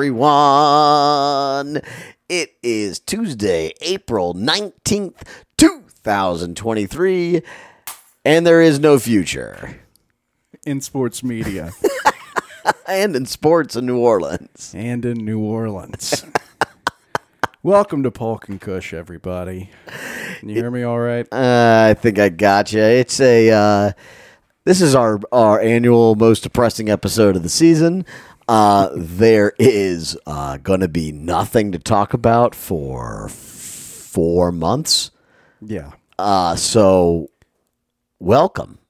everyone. It is Tuesday, April 19th, 2023, and there is no future. in sports media And in sports in New Orleans. and in New Orleans. Welcome to Polk and Kush, everybody. Can you hear me all right? Uh, I think I got you. It's a. Uh, this is our our annual most depressing episode of the season. Uh, there is uh, going to be nothing to talk about for f- four months. Yeah. Uh, so welcome.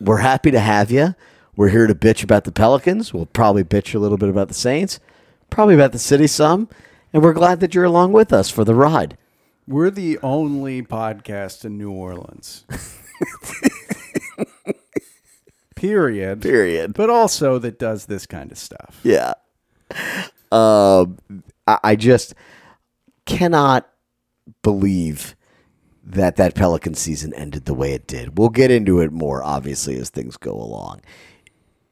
We're happy to have you. We're here to bitch about the Pelicans. We'll probably bitch a little bit about the Saints, probably about the city some, and we're glad that you're along with us for the ride. We're the only podcast in New Orleans. Period. Period. But also that does this kind of stuff. Yeah. Um, I, I just cannot believe that that Pelican season ended the way it did. We'll get into it more, obviously, as things go along.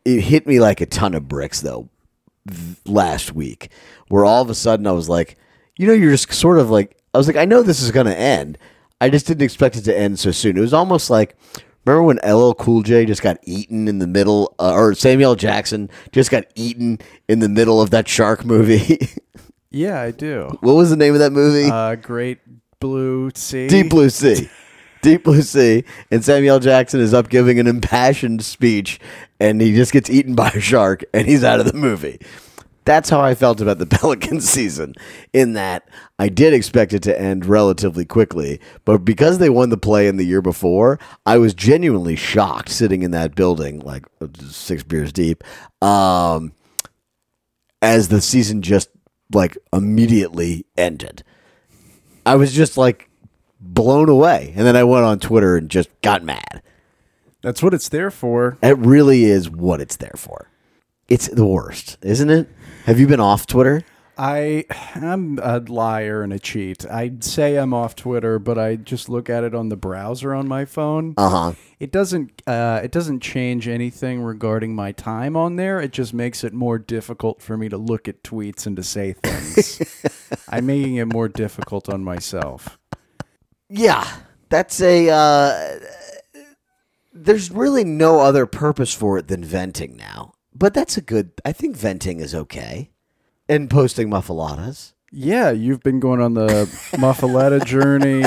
It hit me like a ton of bricks, though, th- last week, where all of a sudden I was like, you know, you're just sort of like, I was like, I know this is going to end. I just didn't expect it to end so soon. It was almost like, remember when LL Cool J just got eaten in the middle, uh, or Samuel Jackson just got eaten in the middle of that shark movie? Yeah, I do. what was the name of that movie? Uh, Great Blue Sea. Deep Blue Sea. Deep Blue Sea. And Samuel Jackson is up giving an impassioned speech, and he just gets eaten by a shark, and he's out of the movie. That's how I felt about the Pelican season, in that I did expect it to end relatively quickly, but because they won the play in the year before, I was genuinely shocked sitting in that building, like six beers deep, um, as the season just like immediately ended. I was just like blown away. And then I went on Twitter and just got mad. That's what it's there for. It really is what it's there for. It's the worst, isn't it? Have you been off Twitter? I I'm a liar and a cheat. I'd say I'm off Twitter, but I just look at it on the browser on my phone. Uh huh. It doesn't uh, it doesn't change anything regarding my time on there. It just makes it more difficult for me to look at tweets and to say things. I'm making it more difficult on myself. Yeah, that's a. Uh, there's really no other purpose for it than venting now. But that's a good. I think venting is okay. And posting muffaladas. Yeah, you've been going on the Muffaletta journey.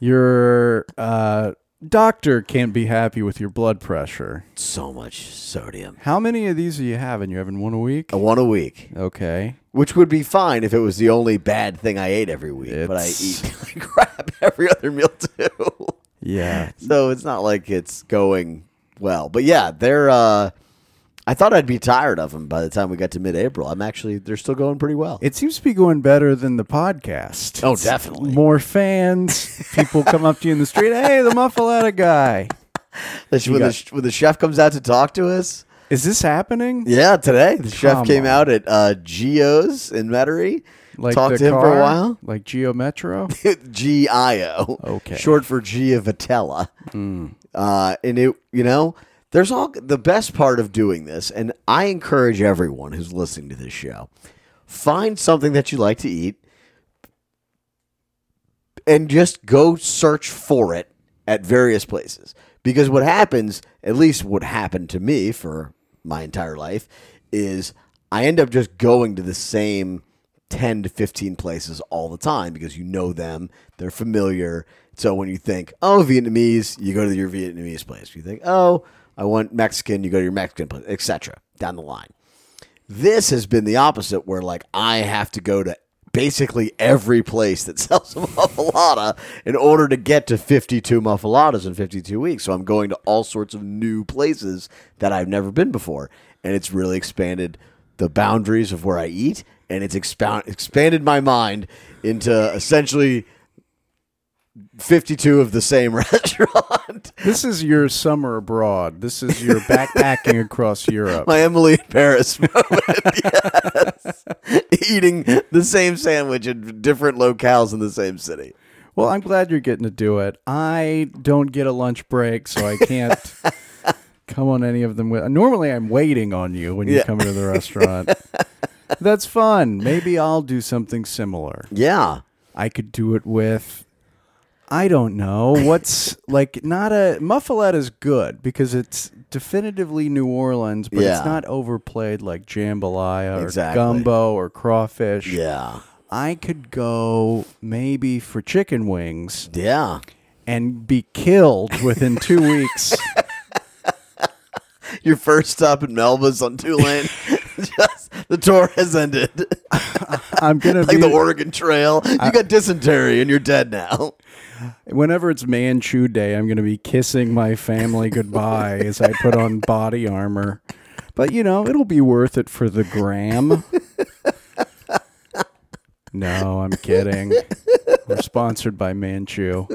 Your uh, doctor can't be happy with your blood pressure. So much sodium. How many of these are you having? You're having one a week? A one a week. Okay. Which would be fine if it was the only bad thing I ate every week. But I It's- eat like crap every other meal too. Yeah. so it's not like it's going well. But yeah, they're. Uh, I thought I'd be tired of them by the time we got to mid-April. I'm actually they're still going pretty well. It seems to be going better than the podcast. Oh, It's definitely. More fans. People come up to you in the street. Hey, the Muffaletta guy. when, the, got- when the chef comes out to talk to us. Is this happening? Yeah, today the chef Come came on. out at uh, Geo's in Metairie. Like talked the to him for a car? while. Like Geo Metro? G I O. Okay. Hmm. Short for Gia Vitella. Uh, and it, you know, there's all the best part of doing this, and I encourage everyone who's listening to this show, find something that you like to eat, and just go search for it at various places. Because what happens, at least what happened to me for my entire life, is I end up just going to the same 10 to 15 places all the time because you know them, they're familiar. So when you think, oh, Vietnamese, you go to your Vietnamese place. You think, oh, I want Mexican, you go to your Mexican place, etc. down the line. This has been the opposite, where like I have to go to basically every place that sells a muffalata in order to get to 52 muffaladas in 52 weeks. So I'm going to all sorts of new places that I've never been before. And it's really expanded the boundaries of where I eat. And it's expound, expanded my mind into essentially 52 of the same restaurant. This is your summer abroad. This is your backpacking across Europe. My Emily in Paris moment. yes. Eating the same sandwich in different locales in the same city. Well, I'm glad you're getting to do it. I don't get a lunch break, so I can't come on any of them. With, normally, I'm waiting on you when you Yeah. come into the restaurant. That's fun. Maybe I'll do something similar. Yeah. I could do it with. I don't know what's like. Not a muffaletta is good because it's definitively New Orleans, but Yeah. it's not overplayed like jambalaya or Exactly. gumbo or crawfish. Yeah. I could go maybe for chicken wings Yeah. and be killed within two weeks. Your first stop in Melba's on Tulane. Just the tour has ended. I'm gonna like be the Oregon Trail. You got dysentery and you're dead now. Whenever it's Manchu Day, I'm gonna be kissing my family goodbye as I put on body armor. But you know, it'll be worth it for the gram. No, I'm kidding. We're sponsored by Manchu.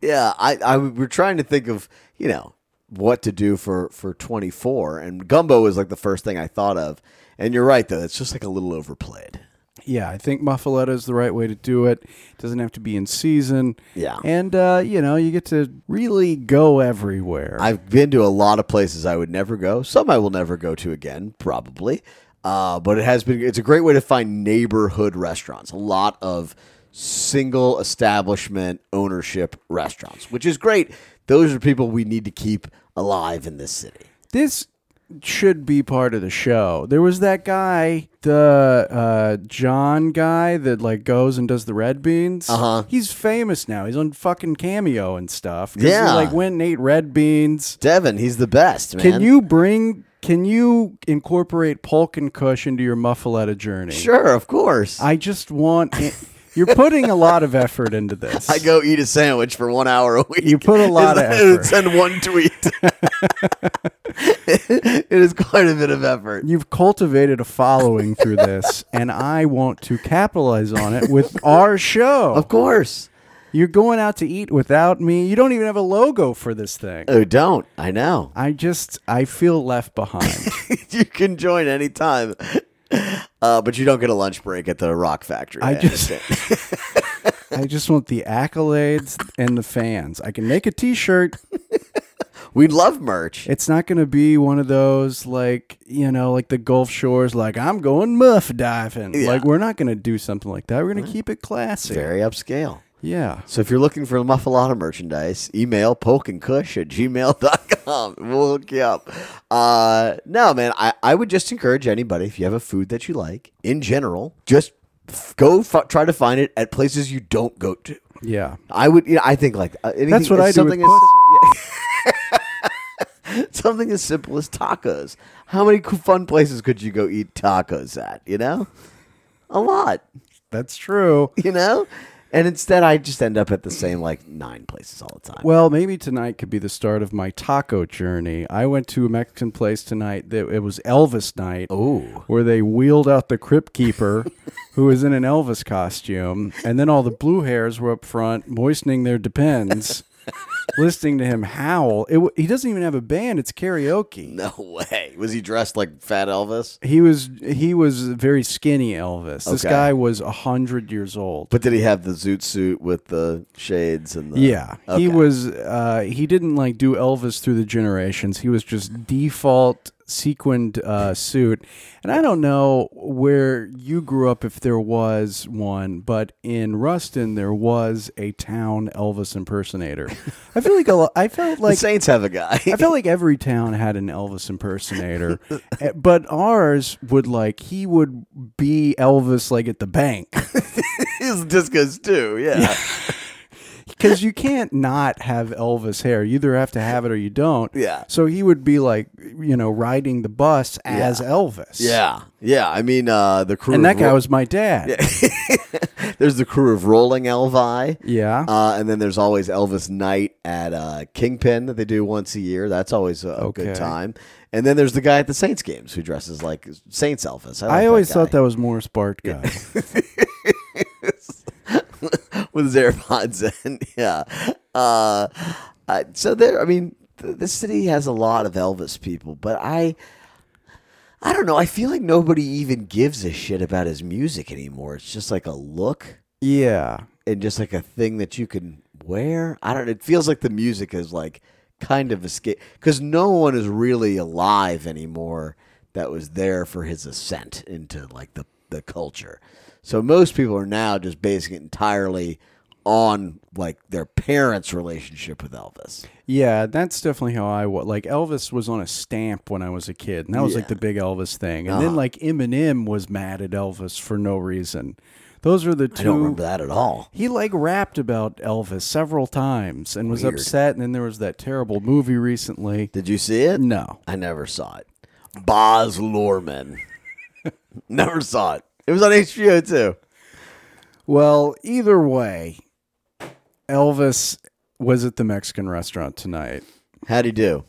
Yeah, I, I we're trying to think of you know what to do for for 24, and gumbo is like the first thing I thought of. And you're right though; it's just like a little overplayed. Yeah, I think muffaletta is the right way to do it. It doesn't have to be in season. Yeah. And uh, you know, you get to really go everywhere. I've been to a lot of places I would never go. Some I will never go to again, probably. Uh, but it has been. It's a great way to find neighborhood restaurants. A lot of single establishment ownership restaurants, which is great. Those are people we need to keep alive in this city. this should be part of the show. There was that guy, the uh, John guy that like goes and does the red beans. Uh-huh. He's famous now. He's on fucking cameo and stuff. 'Cause Yeah. He like went and ate red beans. Devin, he's the best, man. Can you bring? Can you incorporate Polk and Kush into your muffaletta journey? Sure, of course. I, I just want. You're putting a lot of effort into this. I go eat a sandwich for one hour a week. You put a lot of effort. Send one tweet. it is quite a bit of effort. You've cultivated a following through this, and I want to capitalize on it with our show. Of course. You're going out to eat without me. You don't even have a logo for this thing. Oh, don't. I know. I just, I feel left behind. you can join anytime. Uh, but you don't get a lunch break at the Rock Factory. I just- I just want the accolades and the fans. I can make a T-shirt. we love merch. It's not going to be one of those like you know, like the Gulf Shores. Like I'm going muff diving. Yeah. Like we're not going to do something like that. We're going to keep it classy. Very upscale. Yeah. So if you're looking for Muffalata merchandise, email pokeandcush at gmail.com. We'll hook you up. Uh, no, man, I, I would just encourage anybody, if you have a food that you like, in general, just f- go f- try to find it at places you don't go to. Yeah. I would, you know, I think like uh, anything, That's what I do with something as, something as simple as tacos. How many fun places could you go eat tacos at? You know, a lot. That's true. You know, and instead I just end up at the same like nine places all the time. Well, maybe tonight could be the start of my taco journey. I went to a Mexican place tonight that it was Elvis night. Ooh. Where they wheeled out the crypt keeper who was in an Elvis costume, and then all the blue hairs were up front moistening their depends, listening to him howl. It, he doesn't even have a band, it's karaoke. No way. Was he dressed like Fat Elvis? He was he was very skinny Elvis. This Okay. guy was a hundred years old. But did he have the zoot suit with the shades and the Yeah, he Okay. was. Uh, he didn't like do Elvis through the generations. He was just default sequined uh, suit, and I don't know where you grew up if there was one, but in Ruston there was a town Elvis impersonator. I feel like a I felt The like Saints have a guy. I felt like every town had an Elvis impersonator, Eh, but ours would like he would be Elvis like at the bank. His discos too, yeah. Because you can't not have Elvis hair. You either have to have it or you don't. Yeah. So he would be like, you know, riding the bus as Yeah. Elvis. Yeah. Yeah. I mean uh the crew And that guy Ro- was my dad. There's the crew of Rolling Elvi. Yeah. Uh, and then there's always Elvis Night at uh, Kingpin that they do once a year. That's always a, a good time. And then there's the guy at the Saints games who dresses like Saints Elvis. I, like I always thought that was Morris Bart guy. with his AirPods in. yeah. Uh, uh, so there, I mean, th- the city has a lot of Elvis people, but I, I don't know. I feel like nobody even gives a shit about his music anymore. It's just like a look Yeah. and just like a thing that you can wear. I don't. It feels like the music is like kind of escape because no one is really alive anymore that was there for his ascent into like the the culture. So most people are now just basing it entirely on like their parents' relationship with Elvis. Yeah, that's definitely how I was. Like Elvis was on a stamp when I was a kid, and that was Yeah. like the big Elvis thing. And Uh-huh. then like Eminem was mad at Elvis for no reason. Those are the two. I don't remember that at all. He like rapped about Elvis several times and was Weird. upset. And then there was that terrible movie recently. Did you see it? No, I never saw it. Baz Luhrmann. never saw it. It was on HBO too. Well, either way, Elvis was at the Mexican restaurant tonight. How'd he do?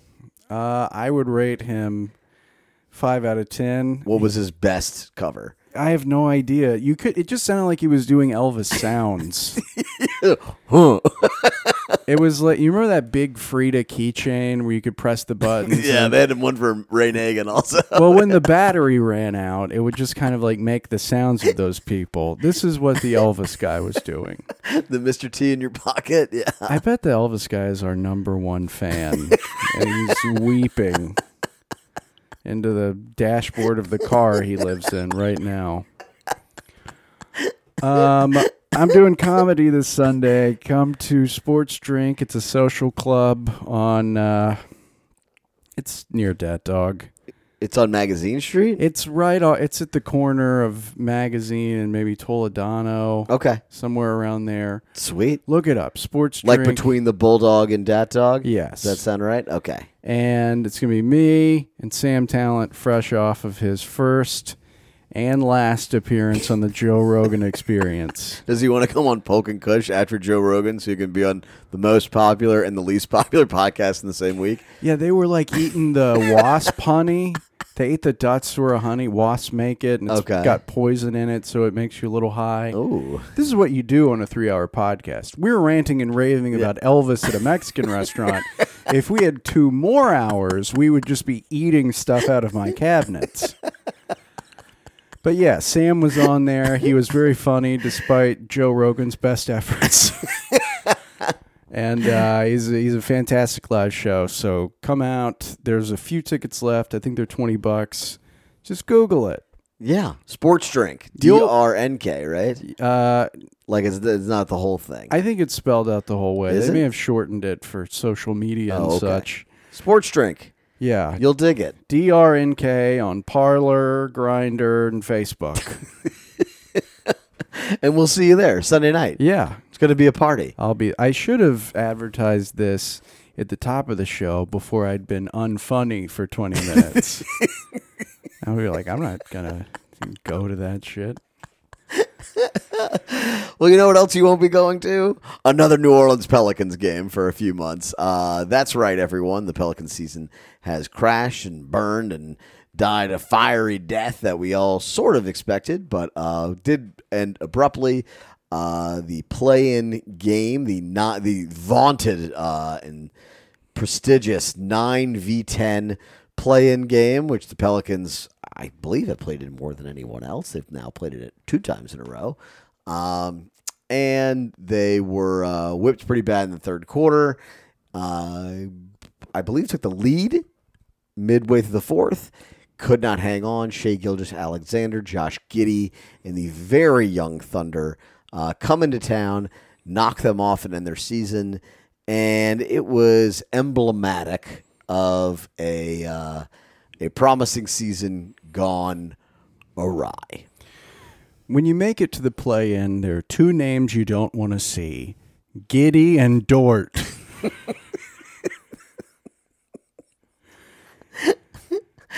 Uh, I would rate him five out of ten. What was his best cover? I have no idea. You could. It just sounded like he was doing Elvis sounds. Huh. it was like you remember that big Frida keychain where you could press the buttons. Yeah, and- they had one for Ray Nagin also. well, when the battery ran out, it would just kind of like make the sounds of those people. This is what the Elvis guy was doing. the Mr. T in your pocket. Yeah. I bet the Elvis guy is our number one fan, and he's weeping into the dashboard of the car he lives in right now. Um, I'm doing comedy this Sunday. Come to Sports Drink. It's a social club on. Uh, it's near Dat Dog. It's on Magazine Street. It's right. o- It's at the corner of Magazine and maybe Toledano, Okay, somewhere around there. sweet. Look it up. Sports Like Drink. between the Bulldog and Dat Dog. Yes. Does that sound right? Okay. and it's gonna be me and Sam Tallent, fresh off of his first and last appearance on the Joe Rogan Experience. Does he want to come on Polk and Kush after Joe Rogan so he can be on the most popular and the least popular podcast in the same week? Yeah, they were like eating the wasp honey. They ate the Dutch of honey. Wasps make it, and it's Okay. got poison in it, so it makes you a little high. Ooh. This is what you do on a three-hour podcast. We're ranting and raving about Elvis at a Mexican restaurant. If we had two more hours, we would just be eating stuff out of my cabinets. But yeah, Sam was on there. He was very funny despite Joe Rogan's best efforts. and uh, he's, a, he's a fantastic live show. So come out. There's a few tickets left. I think they're 20 bucks. Just Google it. Yeah. Sports drink. D R N K, right? Uh, Like it's, it's not the whole thing. I think it's spelled out the whole way. Is they may have shortened it for social media and Oh, okay. such. Sports drink. Yeah. You'll dig it. DRNK on Parler, Grindr, and Facebook. And we'll see you there Sunday night. yeah. It's going to be a party. I'll be I should have advertised this at the top of the show before I'd been unfunny for 20 minutes. I'll be like, I'm not going to go to that shit. Well, you know what else you won't be going to? Another New Orleans Pelicans game for a few months. Uh, that's right, everyone. The Pelican season has crashed and burned and died a fiery death that we all sort of expected, but uh, did end abruptly. Uh, the play-in game, the not the vaunted uh, and prestigious nine v ten play-in game, which the Pelicans, I believe, have played it more than anyone else. They've now played it two times in a row, um, and they were uh, whipped pretty bad in the third quarter. Uh, I believe took the lead midway through the fourth. Could not hang on. Shai Gilgeous-Alexander, Josh Giddey, and the very young Thunder uh, come into town, knock them off, and end their season. And it was emblematic of a uh, a promising season gone awry. When you make it to the play in, there are two names you don't want to see Giddey and Dort.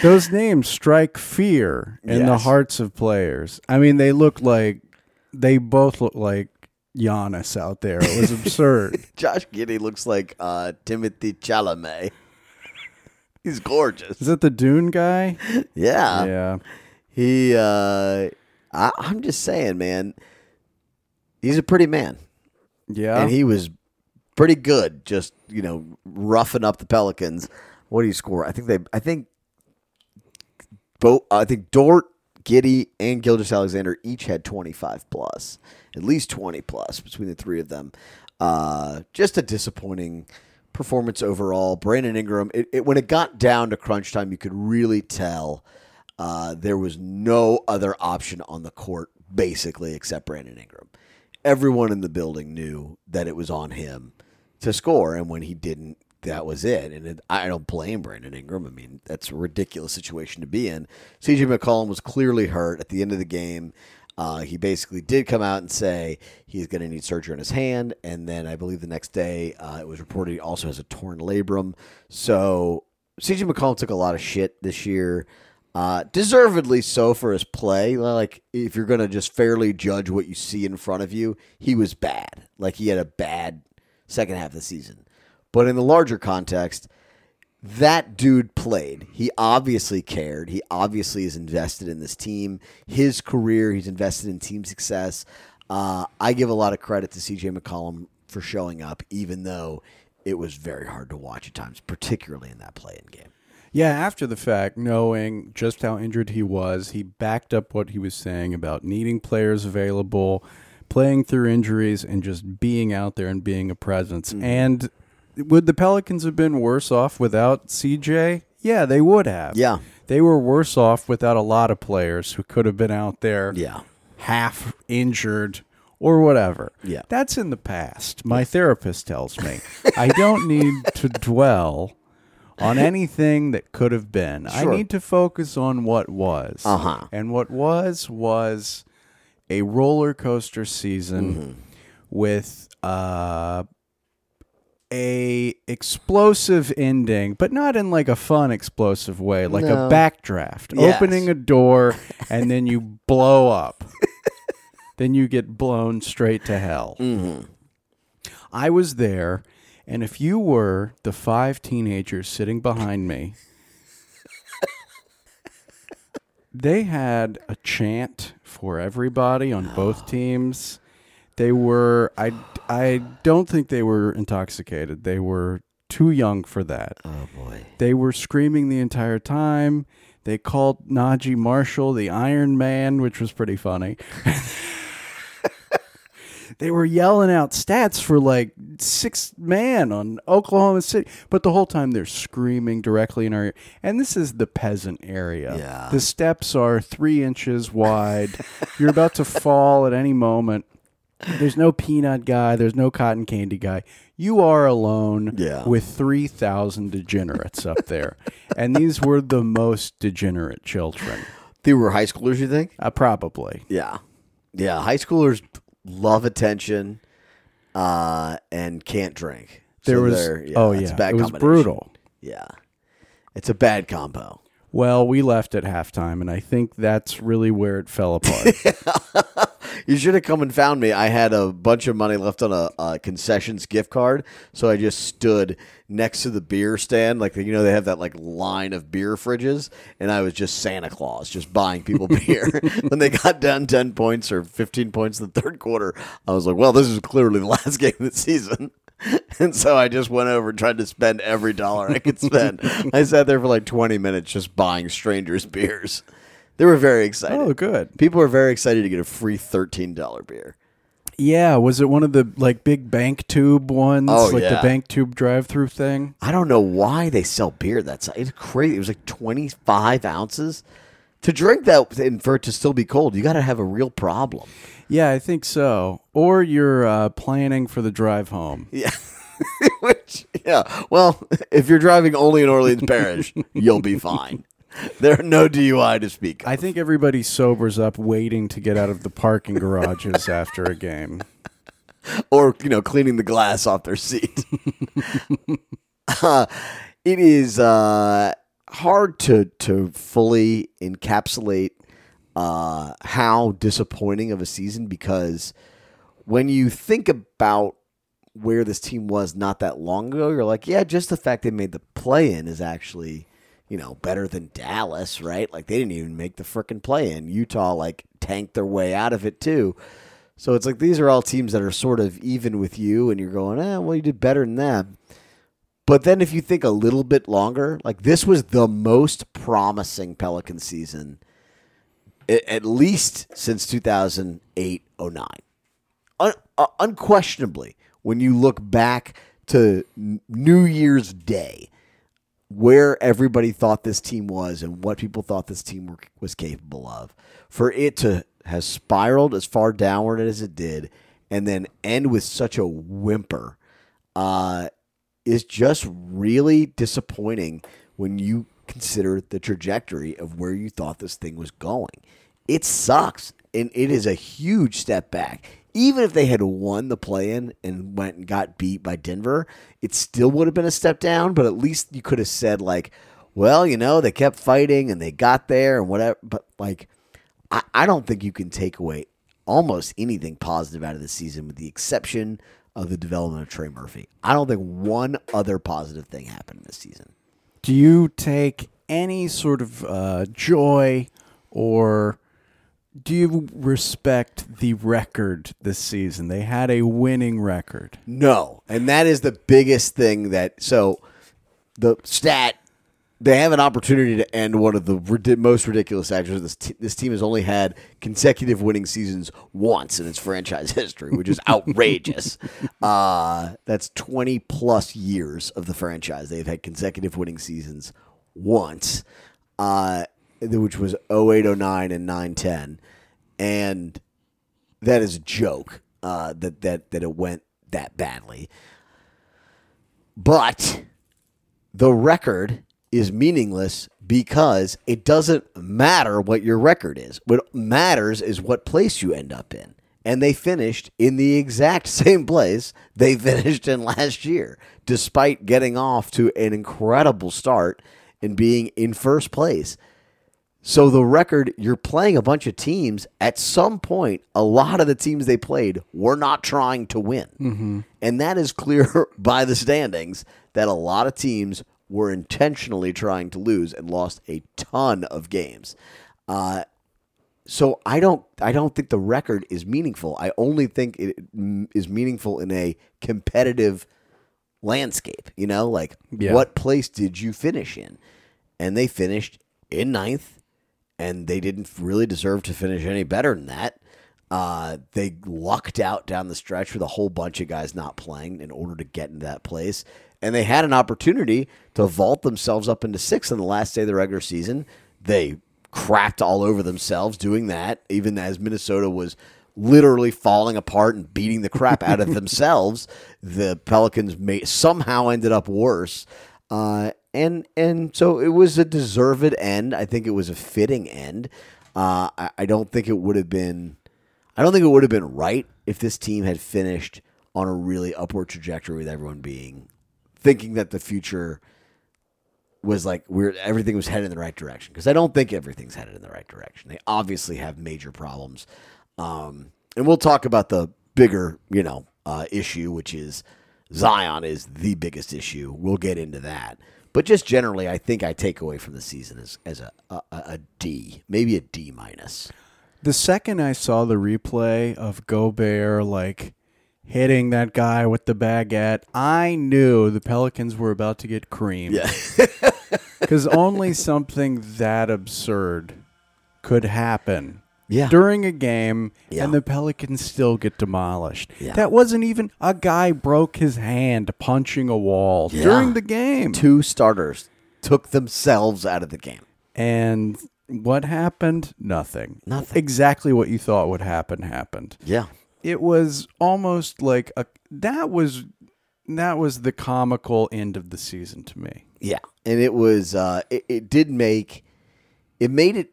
Those names strike fear in the hearts of players. I mean, they look like they both look like Giannis out there. It was absurd. Josh Giddey looks like uh, Timothée Chalamet. He's gorgeous. Is that the Dune guy? Yeah. yeah. He, uh, I, I'm just saying, man, he's a pretty man. Yeah. and he was pretty good. Just you know, roughing up the Pelicans. What do you score? I think they. I think both. I think Dort, Giddey, and Gilgeous-Alexander each had twenty five plus, at least twenty plus between the three of them. Uh, just a disappointing performance overall. Brandon Ingram. It, it, when it got down to crunch time, you could really tell uh, there was no other option on the court, basically, except Brandon Ingram. Everyone in the building knew that it was on him to score, and when he didn't, that was it. And it, I don't blame Brandon Ingram. I mean, that's a ridiculous situation to be in. CJ McCollum was clearly hurt at the end of the game. Uh, he basically did come out and say he's going to need surgery on his hand, and then I believe the next day uh, it was reported he also has a torn labrum. So CJ McCollum took a lot of shit this year. Uh, deservedly so for his play. Like, if you're going to just fairly judge what you see in front of you, he was bad. Like, he had a bad second half of the season. But in the larger context, that dude played. He obviously cared. He obviously is invested in this team. His career, he's invested in team success. Uh, I give a lot of credit to CJ McCollum for showing up, even though it was very hard to watch at times, particularly in that play in game. Yeah, after the fact, knowing just how injured he was, he backed up what he was saying about needing players available, playing through injuries, and just being out there and being a presence. Mm-hmm. And would the Pelicans have been worse off without CJ? Yeah, they would have. Yeah. They were worse off without a lot of players who could have been out there Yeah. half injured or whatever. Yeah. That's in the past. My therapist tells me I don't need to dwell on anything that could have been. I need to focus on what was. Uh-huh. And what was was a roller coaster season Mm-hmm. with uh a explosive ending, but not in like a fun explosive way, like No. a backdraft, Yes. opening a door and then you blow up. then you get blown straight to hell. Mm-hmm. I was there, and if you were the five teenagers sitting behind me, they had a chant for everybody on both teams. They were I I don't think they were intoxicated. They were too young for that. Oh, boy. They were screaming the entire time. They called Naji Marshall the Iron Man, which was pretty funny. they were yelling out stats for like six man on Oklahoma City, but the whole time they're screaming directly in our ear. And this is the peasant area. Yeah. The steps are three inches wide. You're about to fall at any moment. There's no peanut guy. There's no cotton candy guy. You are alone Yeah. with 3,000 degenerates up there. And these were the most degenerate children. They were high schoolers, you think? Uh, probably. Yeah. Yeah. High schoolers love attention uh, and can't drink. There So was, they're- oh yeah, it was brutal. Yeah. It's a bad combo. Well, we left at halftime, and I think that's really where it fell apart. You should have come and found me. I had a bunch of money left on a, a concessions gift card, so I just stood next to the beer stand. Like you know, they have that like line of beer fridges, and I was just Santa Claus, just buying people beer. when they got down ten points or fifteen points in the third quarter, I was like, "Well, this is clearly the last game of the season." And so I just went over and tried to spend every dollar I could spend. I sat there for like 20 minutes just buying strangers beers. They were very excited. oh, good. People are very excited to get a free thirteen dollar beer. Yeah, was it one of the like big bank tube ones, Oh, like yeah. the bank tube drive-through thing? I don't know why they sell beer. That's it's crazy. It was like twenty five ounces to drink that and for it to still be cold. You got to have a real problem. Yeah, I think so. Or you're uh, planning for the drive home. Yeah. Which yeah. Well, if you're driving only in Orleans Parish, you'll be fine. There are no DUI to speak. Of. I think everybody sobers up waiting to get out of the parking garages after a game. or you know cleaning the glass off their seat. uh, it is uh, hard to to fully encapsulate uh, how disappointing of a season because when you think about where this team was not that long ago, you're like, yeah, just the fact they made the play in is actually, you know, better than Dallas, right? Like they didn't even make the frickin' play in. Utah like tanked their way out of it too. So it's like these are all teams that are sort of even with you, and you're going, eh, well, you did better than them. But then if you think a little bit longer, like this was the most promising Pelican season, at least since 2008 09. Un- uh, unquestionably, when you look back to New Year's Day, where everybody thought this team was and what people thought this team were, was capable of, for it to have spiraled as far downward as it did, and then end with such a whimper, uh, is just really disappointing when you consider the trajectory of where you thought this thing was going. It sucks, and it is a huge step back. Even if they had won the play in and went and got beat by Denver, it still would have been a step down, but at least you could have said, like, well, you know, they kept fighting and they got there and whatever. But, like, I, I don't think you can take away almost anything positive out of the season with the exception of the development of Trey Murphy. I don't think one other positive thing happened this season. Do you take any sort of uh, joy or do you respect the record this season? They had a winning record. No, and that is the biggest thing that so the stat they have an opportunity to end one of the most ridiculous actions. This, t- this team has only had consecutive winning seasons once in its franchise history, which is outrageous. uh, that's 20 plus years of the franchise. They've had consecutive winning seasons once, uh, which was 08, 09, and 9 10. And that is a joke uh, that, that, that it went that badly. But the record is meaningless because it doesn't matter what your record is. What matters is what place you end up in. And they finished in the exact same place they finished in last year, despite getting off to an incredible start and being in first place. So the record, you're playing a bunch of teams. At some point, a lot of the teams they played were not trying to win, mm-hmm. and that is clear by the standings that a lot of teams were intentionally trying to lose and lost a ton of games. Uh, so I don't, I don't think the record is meaningful. I only think it mm, is meaningful in a competitive landscape. You know, like Yeah. what place did you finish in? And they finished in ninth and they didn't really deserve to finish any better than that. Uh, they lucked out down the stretch with a whole bunch of guys not playing in order to get into that place. And they had an opportunity to vault themselves up into sixth on the last day of the regular season. They crapped all over themselves doing that, even as Minnesota was literally falling apart and beating the crap out of themselves. The Pelicans may, somehow ended up worse. Uh, and and so it was a deserved end. I think it was a fitting end. Uh, I, I don't think it would have been. I don't think it would have been right if this team had finished on a really upward trajectory with everyone being thinking that the future was like we're everything was headed in the right direction because I don't think everything's headed in the right direction. They obviously have major problems, um, and we'll talk about the bigger you know uh, issue, which is Zion is the biggest issue. We'll get into that, but just generally, I think I take away from the season as as a a, a D, maybe a D minus. The second I saw the replay of Gobert like hitting that guy with the baguette, I knew the Pelicans were about to get creamed. Yeah. Because only something that absurd could happen Yeah. during a game Yeah. and the Pelicans still get demolished. Yeah. That wasn't even a guy broke his hand punching a wall Yeah. during the game. Two starters took themselves out of the game. And what happened? Nothing. Nothing. Exactly what you thought would happen happened. Yeah. It was almost like a that was that was the comical end of the season to me. Yeah, and it was uh, it, it did make it made it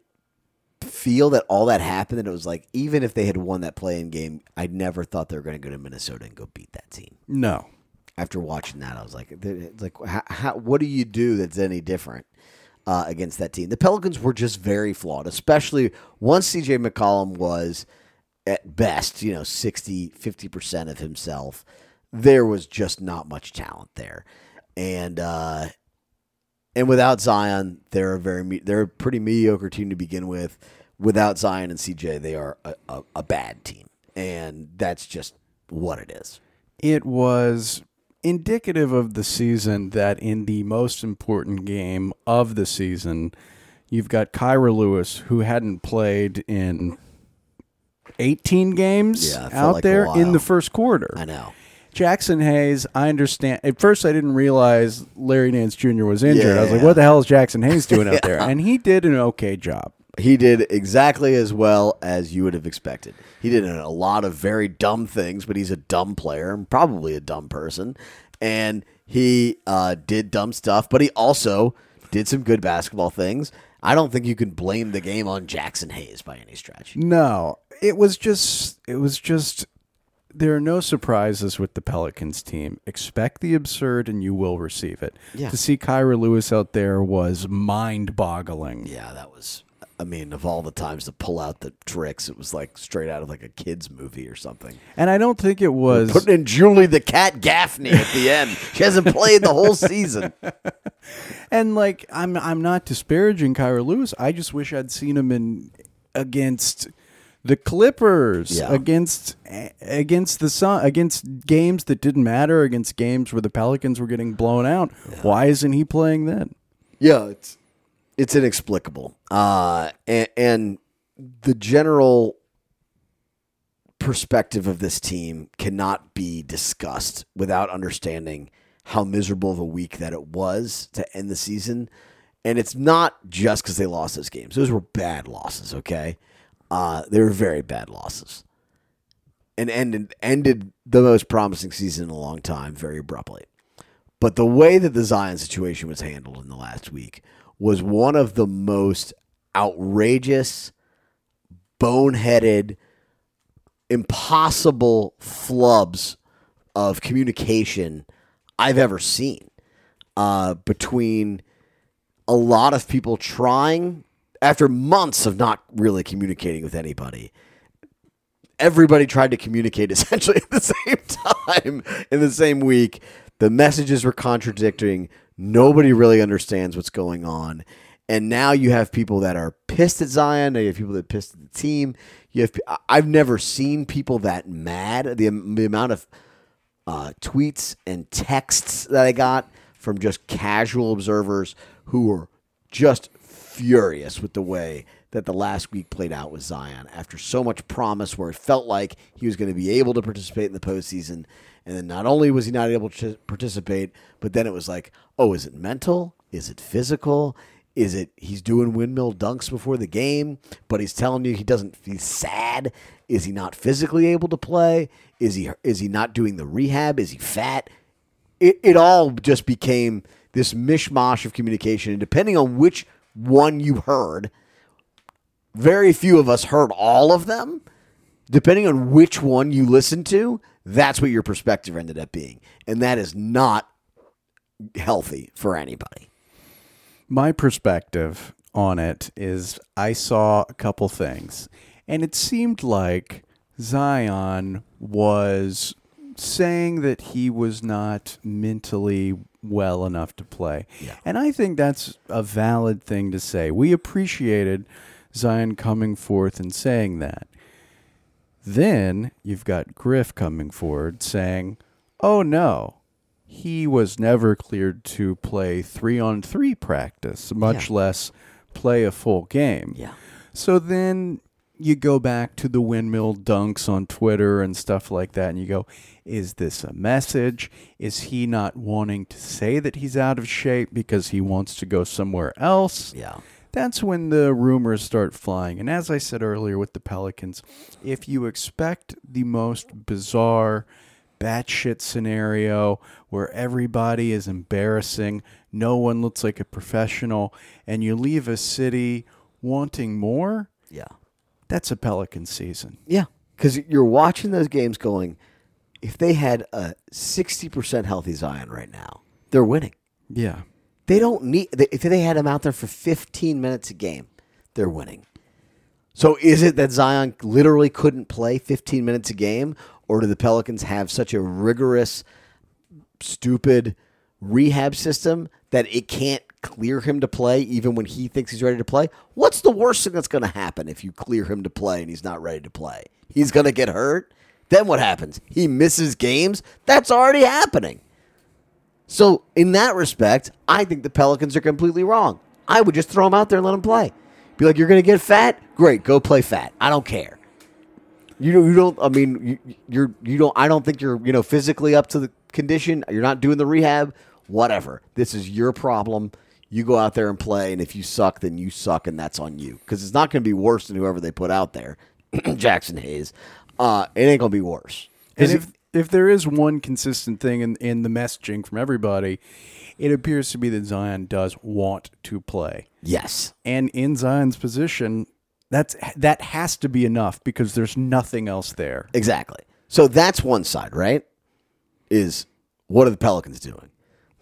feel that all that happened and it was like even if they had won that play-in game, I never thought they were going to go to Minnesota and go beat that team. No. After watching that, I was like, it's like how, how, what do you do that's any different uh, against that team? The Pelicans were just very flawed, especially once CJ McCollum was at best, you know, 60, 50% of himself. There was just not much talent there. And uh, and without Zion, they're a very they're a pretty mediocre team to begin with. Without Zion and CJ, they are a, a, a bad team. and that's just what it is. it was indicative of the season that in the most important game of the season, you've got Kira Lewis, who hadn't played in 18 games Yeah, out like there in the first quarter. I know. Jaxson Hayes, I understand. At first, I didn't realize Larry Nance Jr. was injured. I was like, Yeah. what the hell is Jaxson Hayes doing out there? And he did an okay job. He did exactly as well as you would have expected. He did a lot of very dumb things, but he's a dumb player and probably a dumb person. And he uh, did dumb stuff, but he also did some good basketball things. I don't think you can blame the game on Jaxson Hayes by any stretch. No, it was just it was just there are no surprises with the Pelicans team. Expect the absurd and you will receive it. Yeah. To see Kira Lewis out there was mind-boggling. Yeah, that was. I mean, of all the times to pull out the tricks, it was like straight out of like a kids movie or something. And I don't think it was Putting in Julie the Cat Gaffney at the end. She hasn't played the whole season. and like I'm I'm not disparaging Kira Lewis. I just wish I'd seen him in against the Clippers, Yeah. against against the Sun, against games that didn't matter, against games where the Pelicans were getting blown out. Why isn't he playing then? Yeah, it's it's inexplicable. Uh, and, and the general perspective of this team cannot be discussed without understanding how miserable of a week that it was to end the season. And it's not just because they lost those games; those were bad losses. Okay, uh, they were very bad losses, and ended ended the most promising season in a long time very abruptly. But the way that the Zion situation was handled in the last week was one of the most outrageous, boneheaded, impossible flubs of communication I've ever seen uh, between a lot of people trying, after months of not really communicating with anybody, everybody tried to communicate essentially at the same time in the same week. The messages were contradicting. Nobody really understands what's going on. And now you have people that are pissed at Zion. You have people that pissed at the team. You have. I've never seen people that mad. The, the amount of uh, tweets and texts that I got from just casual observers who were just furious with the way that the last week played out with Zion after so much promise, where it felt like he was going to be able to participate in the postseason. And then not only was he not able to participate, but then it was like, oh, is it mental? Is it physical? Is it he's doing windmill dunks before the game, but he's telling you he doesn't he's sad? Is he not physically able to play? Is he is he not doing the rehab? Is he fat? It it all just became this mishmash of communication, and depending on which one you heard, very few of us heard all of them. Depending on which one you listened to, that's what your perspective ended up being, and that is not healthy for anybody. my perspective on it is I saw a couple things, and it seemed like Zion was saying that he was not mentally well enough to play. And I think that's a valid thing to say. We appreciated Zion coming forth and saying that. Then you've got Griff coming forward saying, oh no, he was never cleared to play three on three practice, much less play a full game. Yeah. So then you go back to the windmill dunks on Twitter and stuff like that, and you go, is this a message? Is he not wanting to say that he's out of shape because he wants to go somewhere else? Yeah. That's when the rumors start flying. And as I said earlier with the Pelicans, if you expect the most bizarre, batshit scenario where everybody is embarrassing, no one looks like a professional, and you leave a city wanting more, Yeah. That's a Pelican season. Yeah, because you're watching those games going, if they had a 60% healthy Zion right now, they're winning. Yeah. They don't need, if they had him out there for 15 minutes a game, they're winning. So is it that Zion literally couldn't play 15 minutes a game, or do the Pelicans have such a rigorous, stupid rehab system that it can't clear him to play even when he thinks he's ready to play? What's the worst thing that's going to happen if you clear him to play and he's not ready to play? he's going to get hurt. Then what happens? He misses games. That's already happening. So, in that respect, I think the Pelicans are completely wrong. I would just throw him out there and let him play. Be like, you're going to get fat? Great, go play fat. I don't care. You don't. You don't. I mean, you, you're. You don't. I don't think you're. You know, physically up to the condition. You're not doing the rehab. Whatever. This is your problem. You go out there and play, and if you suck, then you suck, and that's on you. Because it's not going to be worse than whoever they put out there, Jaxson Hayes. Uh, it ain't going to be worse. And if if there is one consistent thing in, in the messaging from everybody, it appears to be that Zion does want to play. yes, And in Zion's position, that's that has to be enough because there's nothing else there. Exactly. So that's one side, right? Is what are the Pelicans doing?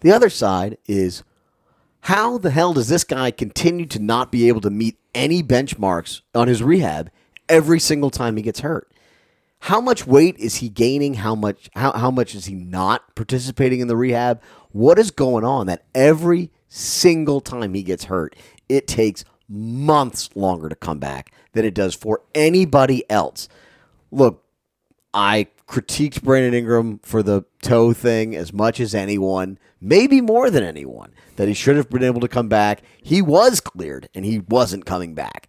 The other side is how the hell does this guy continue to not be able to meet any benchmarks on his rehab every single time he gets hurt? How much weight is he gaining? How much how, how much is he not participating in the rehab? What is going on that every single time he gets hurt, it takes months longer to come back than it does for anybody else? Look, I critiqued Brandon Ingram for the toe thing as much as anyone, maybe more than anyone, that he should have been able to come back. He was cleared and he wasn't coming back.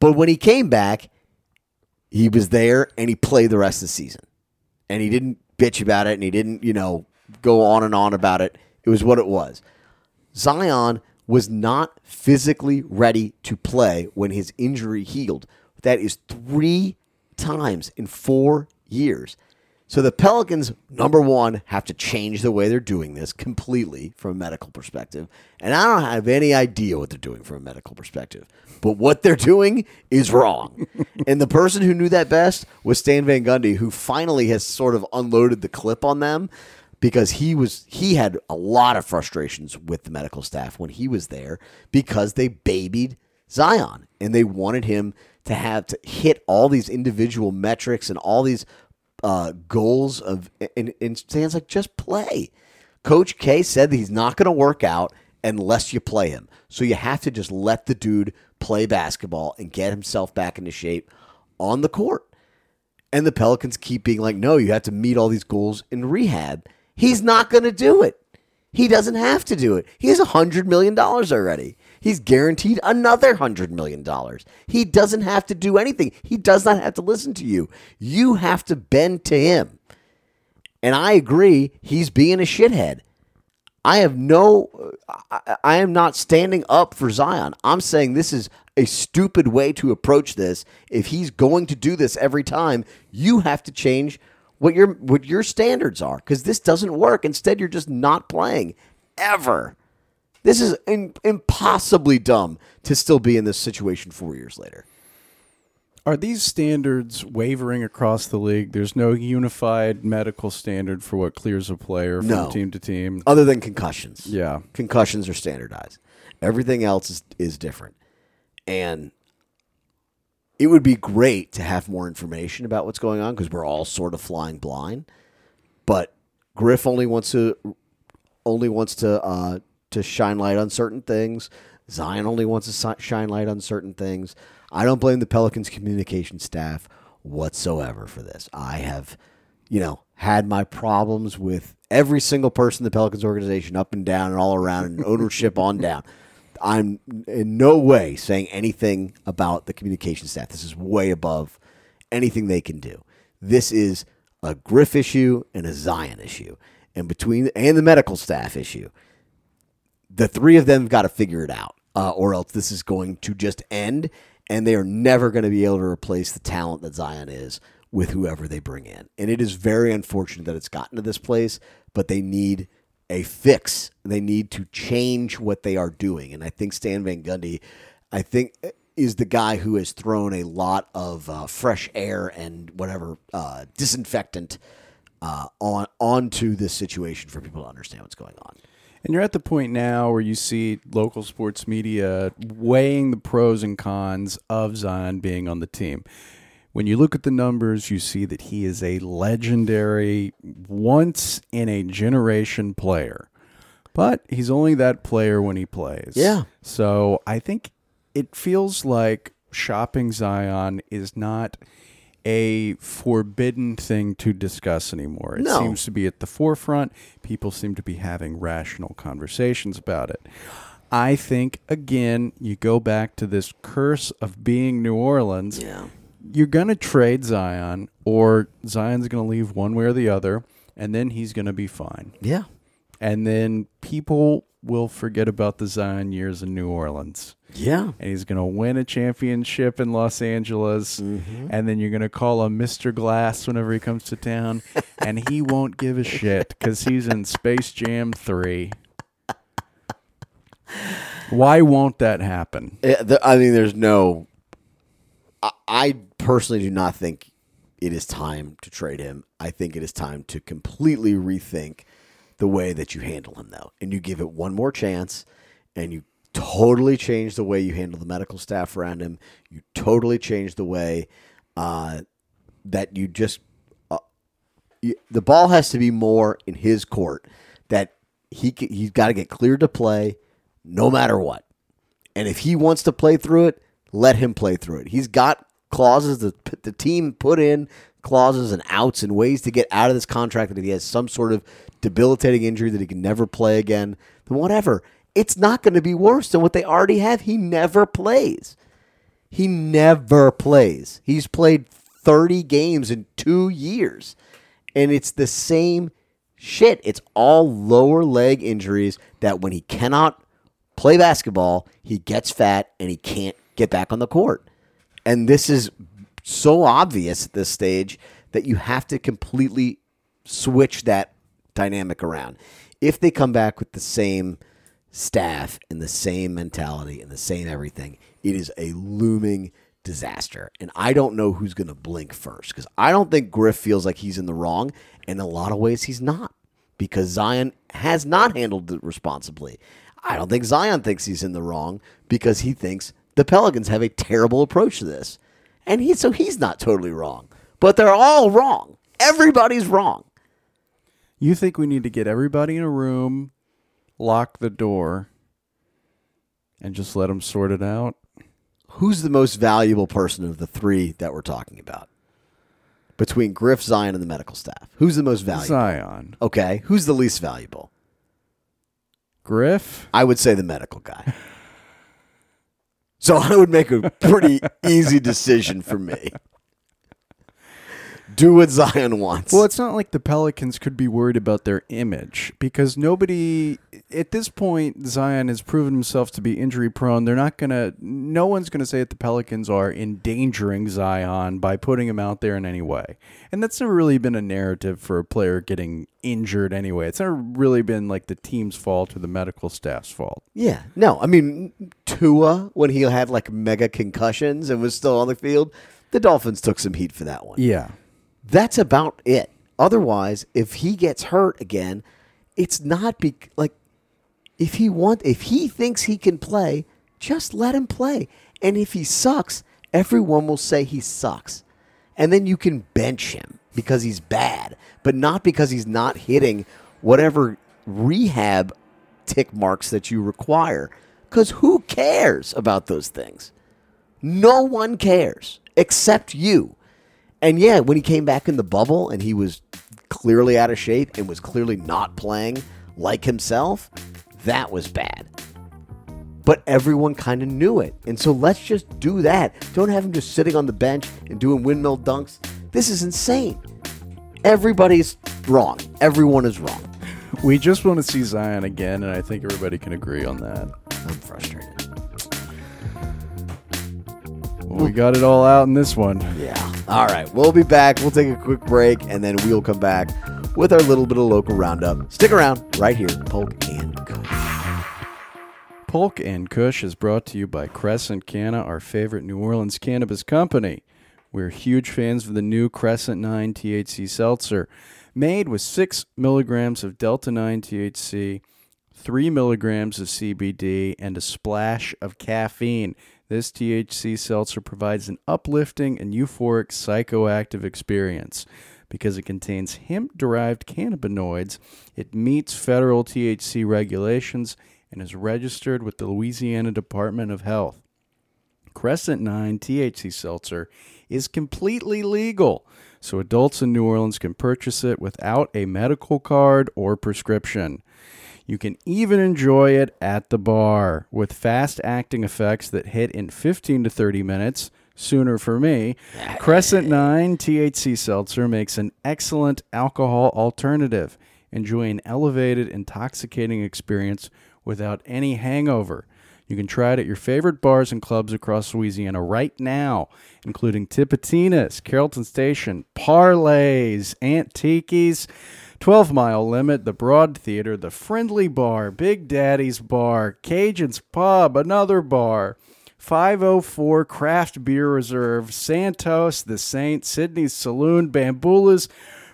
But when he came back, he was there and he played the rest of the season. And he didn't bitch about it and he didn't, you know, go on and on about it. It was what it was. Zion was not physically ready to play when his injury healed. That is three times in four years. So the Pelicans, number one, have to change the way they're doing this completely from a medical perspective. And I don't have any idea what they're doing from a medical perspective. But what they're doing is wrong. and the person who knew that best was Stan Van Gundy, who finally has sort of unloaded the clip on them because he was he had a lot of frustrations with the medical staff when he was there because they babied Zion and they wanted him to have to hit all these individual metrics and all these uh, goals of and, and Stan's like just play. Coach K said that he's not going to work out unless you play him. So you have to just let the dude play basketball and get himself back into shape on the court. And the Pelicans keep being like, no, you have to meet all these goals in rehab. He's not going to do it. He doesn't have to do it. He has a $100 million already. He's guaranteed another $100 million. He doesn't have to do anything. He does not have to listen to you. You have to bend to him. And I agree, he's being a shithead. I have no, I, I am not standing up for Zion. I'm saying this is a stupid way to approach this. If he's going to do this every time, you have to change what your what your standards are because this doesn't work. Instead, you're just not playing ever. This is in, impossibly dumb to still be in this situation four years later. Are these standards wavering across the league? There's no unified medical standard for what clears a player from No. team to team. Other than concussions, Yeah. concussions are standardized. Everything else is, is different. And it would be great to have more information about what's going on because we're all sort of flying blind. But Griff only wants to only wants to uh, to shine light on certain things. Zion only wants to shine light on certain things. I don't blame the Pelicans communication staff whatsoever for this. I have, you know, had my problems with every single person in the Pelicans organization, up and down and all around, and ownership on down. I'm in no way saying anything about the communication staff. This is way above anything they can do. This is a Griff issue and a Zion issue, and between and the medical staff issue. The three of them have got to figure it out, uh, or else this is going to just end, and they are never going to be able to replace the talent that Zion is with whoever they bring in. And it is very unfortunate that it's gotten to this place, but they need a fix. They need to change what they are doing. And I think Stan Van Gundy, I think, is the guy who has thrown a lot of uh, fresh air and whatever uh, disinfectant uh, on onto this situation for people to understand what's going on. And you're at the point now where you see local sports media weighing the pros and cons of Zion being on the team. When you look at the numbers, you see that he is a legendary, once in a generation player. But he's only that player when he plays. Yeah. So I think it feels like shopping Zion is not a forbidden thing to discuss anymore. It No. seems to be at the forefront. People seem to be having rational conversations about it. I think again, you go back to this curse of being New Orleans. Yeah. You're going to trade Zion or Zion's going to leave one way or the other and then he's going to be fine. Yeah. And then people will forget about the Zion years in New Orleans Yeah. and he's going to win a championship in Los Angeles. Mm-hmm. And then you're going to call him Mr. Glass whenever he comes to town. and he won't give a shit because he's in Space Jam 3. Why won't that happen? The- I mean, there's no. I personally do not think it is time to trade him. I think it is time to completely rethink the way that you handle him, though, and you give it one more chance, and you totally change the way you handle the medical staff around him. You totally change the way uh, that you just. Uh, you, the ball has to be more in his court. That he he's got to get cleared to play, no matter what. And if he wants to play through it, let him play through it. He's got clauses that the team put in clauses and outs and ways to get out of this contract that if he has some sort of debilitating injury that he can never play again, then whatever. It's not going to be worse than what they already have. He never plays. He never plays. He's played 30 games in two years. And it's the same shit. It's all lower leg injuries that when he cannot play basketball, he gets fat and he can't get back on the court. And this is so obvious at this stage that you have to completely switch that dynamic around. If they come back with the same staff and the same mentality and the same everything, it is a looming disaster. And I don't know who's going to blink first because I don't think Griff feels like he's in the wrong. In a lot of ways, he's not because Zion has not handled it responsibly. I don't think Zion thinks he's in the wrong because he thinks the Pelicans have a terrible approach to this. And he, so he's not totally wrong. But they're all wrong. Everybody's wrong. You think we need to get everybody in a room, lock the door, and just let them sort it out? Who's the most valuable person of the three that we're talking about? Between Griff, Zion, and the medical staff. Who's the most valuable? Zion. Okay. Who's the least valuable? Griff? I would say the medical guy. So I would make a pretty easy decision for me. Do what Zion wants. Well, it's not like the Pelicans could be worried about their image because nobody at this point Zion has proven himself to be injury prone. They're not going to no one's going to say that the Pelicans are endangering Zion by putting him out there in any way. And that's never really been a narrative for a player getting injured anyway. It's never really been like the team's fault or the medical staff's fault. Yeah, no, I mean Tua when he had like mega concussions and was still on the field, the Dolphins took some heat for that one. Yeah. That's about it. Otherwise, if he gets hurt again, it's not be like if he want if he thinks he can play, just let him play. And if he sucks, everyone will say he sucks. And then you can bench him because he's bad, but not because he's not hitting whatever rehab tick marks that you require. Cuz who cares about those things? No one cares except you. And yeah, when he came back in the bubble and he was clearly out of shape and was clearly not playing like himself, that was bad. But everyone kind of knew it. And so let's just do that. Don't have him just sitting on the bench and doing windmill dunks. This is insane. Everybody's wrong. Everyone is wrong. We just want to see Zion again and I think everybody can agree on that. I'm frustrated. Well, we got it all out in this one. Yeah. All right. We'll be back. We'll take a quick break and then we'll come back with our little bit of local roundup. Stick around right here, Polk and. Polk and Kush is brought to you by Crescent Canna, our favorite New Orleans cannabis company. We're huge fans of the new Crescent 9 THC seltzer, made with 6 milligrams of Delta 9 THC, 3 milligrams of CBD, and a splash of caffeine. This THC seltzer provides an uplifting and euphoric psychoactive experience. Because it contains hemp derived cannabinoids, it meets federal THC regulations and is registered with the Louisiana Department of Health. Crescent 9 THC Seltzer is completely legal, so adults in New Orleans can purchase it without a medical card or prescription. You can even enjoy it at the bar with fast acting effects that hit in 15 to 30 minutes, sooner for me. Crescent 9 THC Seltzer makes an excellent alcohol alternative. Enjoy an elevated, intoxicating experience without any hangover. You can try it at your favorite bars and clubs across Louisiana right now, including Tipitina's, Carrollton Station, Parlays, Antiques, 12 Mile Limit, the Broad Theater, the Friendly Bar, Big Daddy's Bar, Cajun's Pub, another bar. 504 Craft Beer Reserve, Santos, The Saint, Sydney's Saloon, Bambula's,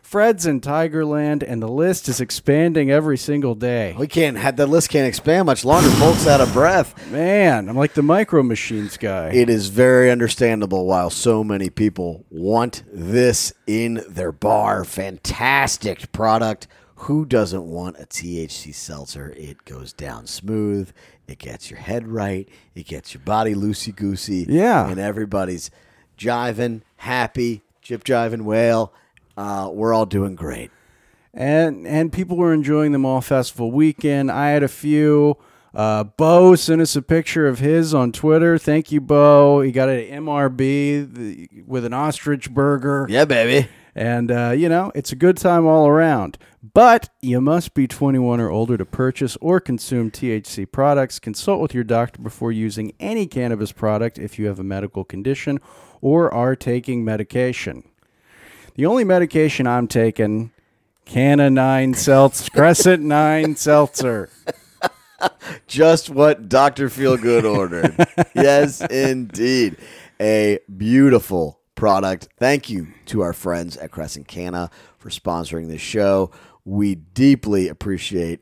Fred's in Tigerland, and the list is expanding every single day. We can't have the list can't expand much longer. Folks out of breath. Man, I'm like the Micro Machines guy. It is very understandable why so many people want this in their bar. Fantastic product. Who doesn't want a THC seltzer? It goes down smooth. It gets your head right. It gets your body loosey goosey. Yeah. And everybody's jiving, happy, jip jiving whale. Uh, we're all doing great. and and people were enjoying them all festival weekend. I had a few. Uh, Bo sent us a picture of his on Twitter. Thank you, Bo. He got an MRB the, with an ostrich burger. Yeah, baby. And, uh, you know, it's a good time all around. But you must be 21 or older to purchase or consume THC products. Consult with your doctor before using any cannabis product if you have a medical condition or are taking medication. The only medication I'm taking, Canna 9 Seltzer, Crescent 9 Seltzer. Just what Dr. Feelgood ordered. yes, indeed. A beautiful product. Thank you to our friends at Crescent Canna for sponsoring this show. We deeply appreciate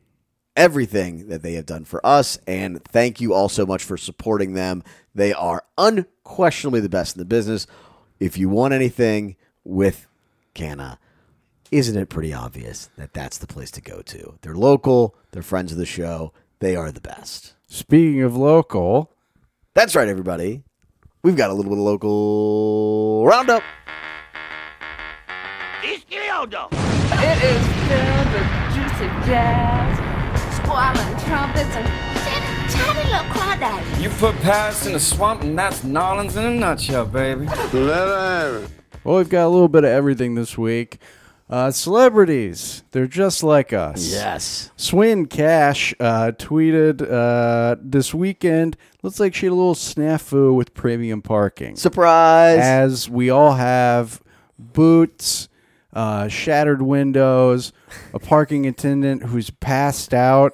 everything that they have done for us, and thank you all so much for supporting them. They are unquestionably the best in the business. If you want anything with Canna, isn't it pretty obvious that that's the place to go to? They're local, they're friends of the show, they are the best. Speaking of local, That's right, everybody. We've got a little bit of local roundup. It is filled with juicy jazz, squalling trumpets, and tiny, tiny little crawdads. You put Paris in the swamp, and that's Nolans in a nutshell, baby. Well, we've got a little bit of everything this week. Uh, celebrities, they're just like us. Yes. Swin Cash uh, tweeted uh, this weekend. Looks like she had a little snafu with premium parking. Surprise. As we all have boots, uh, shattered windows, a parking attendant who's passed out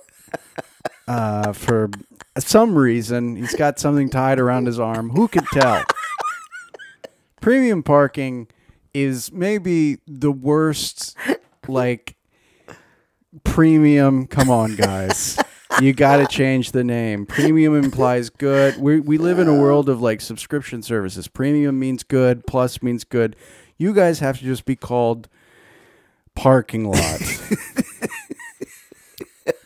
uh, for some reason. He's got something tied around his arm. Who could tell? Premium parking is maybe the worst, like, premium. Come on, guys. You got to change the name. Premium implies good. We we live in a world of like subscription services. Premium means good, plus means good. You guys have to just be called parking lot.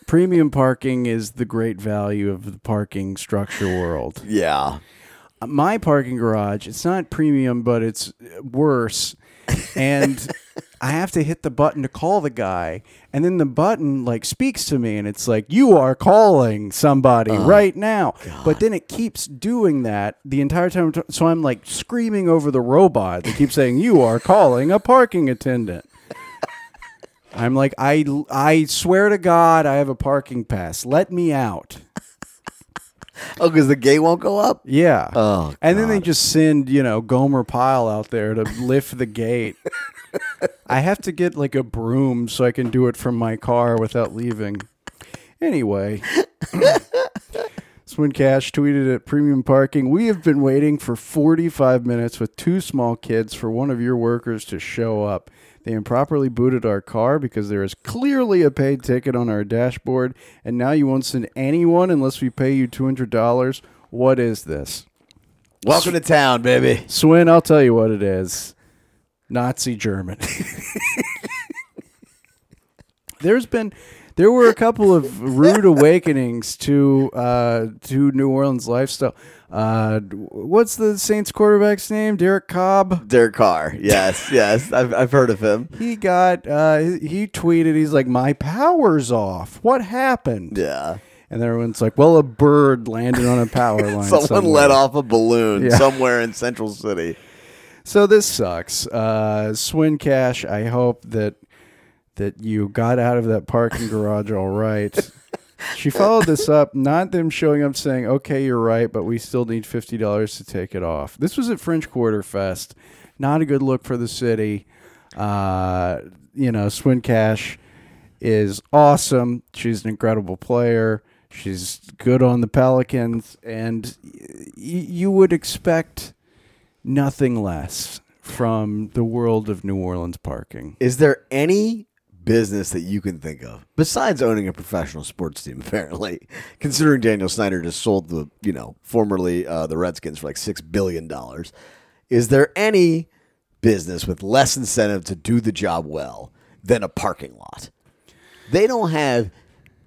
Premium parking is the great value of the parking structure world yeah. My parking garage it's not premium but it's worse. And i have to hit the button to call the guy and then the button like speaks to me and it's like you are calling somebody oh, right now. But then it keeps doing that the entire time. So i'm like screaming over the robot that keeps saying you are calling a parking attendant. I'm like i i swear to god i have a parking pass. Let me out Oh, because the gate won't go up? yeah. Oh, and then they just send, you know, Gomer Pyle out there to lift the gate. I have to get like a broom so I can do it from my car without leaving. Anyway, Swin Cash tweeted at Premium Parking We have been waiting for 45 minutes with two small kids for one of your workers to show up. They improperly booted our car because there is clearly a paid ticket on our dashboard, and now you won't send anyone unless we pay you $200. What is this? Welcome to town, baby. Swin, I'll tell you what it is. Nazi German. there's been There were a couple of rude awakenings to uh, to New Orleans lifestyle. Uh, what's the Saints quarterback's name? Derek Cobb. Derek Carr. Yes, yes. I've, I've heard of him. He got uh, he tweeted. He's like, "My power's off. What happened?" Yeah. And everyone's like, "Well, a bird landed on a power line. Someone somewhere." let off a balloon Yeah. somewhere in Central City. So this sucks. Uh, Swin Cash, I hope that that you got out of that parking garage all right. She followed this up, not them showing up saying, "Okay, you're right, but we still need fifty dollars to take it off." This was at French Quarter Fest. Not a good look for the city. Uh, you know, Swin Cash is awesome. She's an incredible player. She's good on the Pelicans, and y- you would expect nothing less from the world of New Orleans parking. Is there any business that you can think of besides owning a professional sports team? Apparently, considering Daniel Snyder just sold the you know formerly uh, the Redskins for like six billion dollars, is there any business with less incentive to do the job well than a parking lot? They don't have.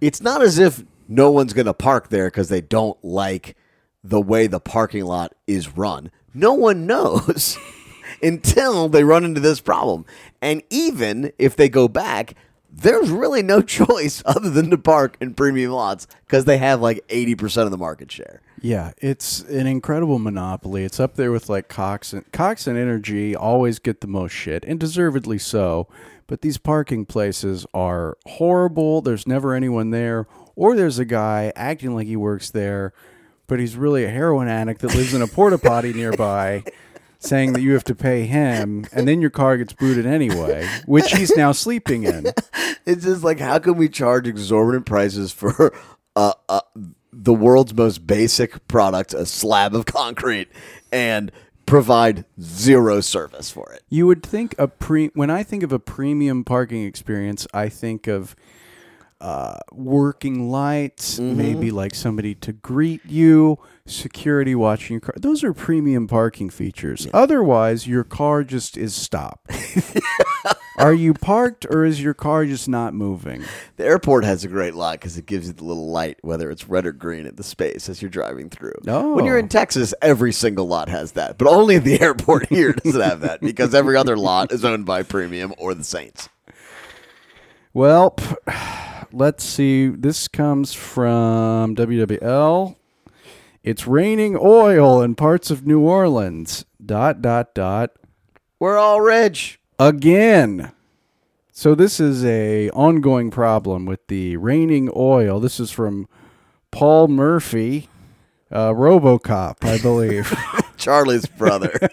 It's not as if no one's going to park there because they don't like the way the parking lot is run. No one knows until they run into this problem. And even if they go back, there's really no choice other than to park in premium lots because they have like 80% of the market share. Yeah, it's an incredible monopoly. It's up there with like Cox and Cox and Entergy always get the most shit, and deservedly so. But these parking places are horrible. There's never anyone there, or there's a guy acting like he works there, but he's really a heroin addict that lives in a porta potty nearby, saying that you have to pay him, and then your car gets booted anyway, which he's now sleeping in. It's just like, how can we charge exorbitant prices for uh, uh, the world's most basic product, a slab of concrete, and provide zero service for it? You would think a pre when I think of a premium parking experience, I think of uh, working lights, maybe like somebody to greet you, security watching your car. Those are premium parking features. Otherwise, your car just is stopped. are you parked or is your car just not moving? The airport has a great lot because it gives you the little light, whether it's red or green at the space as you're driving through. Oh. When you're in Texas, every single lot has that, but only the airport here doesn't have that because every other lot is owned by Premium or the Saints. Well, p- let's see. This comes from WWL. It's raining oil in parts of New Orleans. Dot dot dot. We're all rich. again. So this is a ongoing problem with the raining oil. This is from Paul Murphy, uh, RoboCop, I believe. Charlie's brother.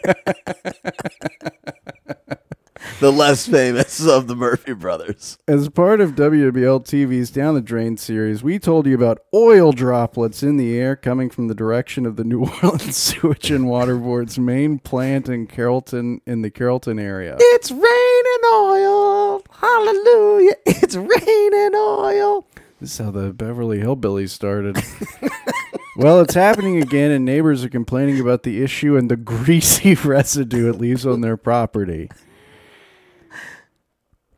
the less famous of the Murphy brothers. As part of WWL TV's Down the Drain series, we told you about oil droplets in the air coming from the direction of the New Orleans Sewage and Water Board's main plant in Carrollton in the Carrollton area. It's raining oil. Hallelujah. It's raining oil. This is how the Beverly Hillbillies started. well, it's happening again, and neighbors are complaining about the issue and the greasy residue it leaves on their property.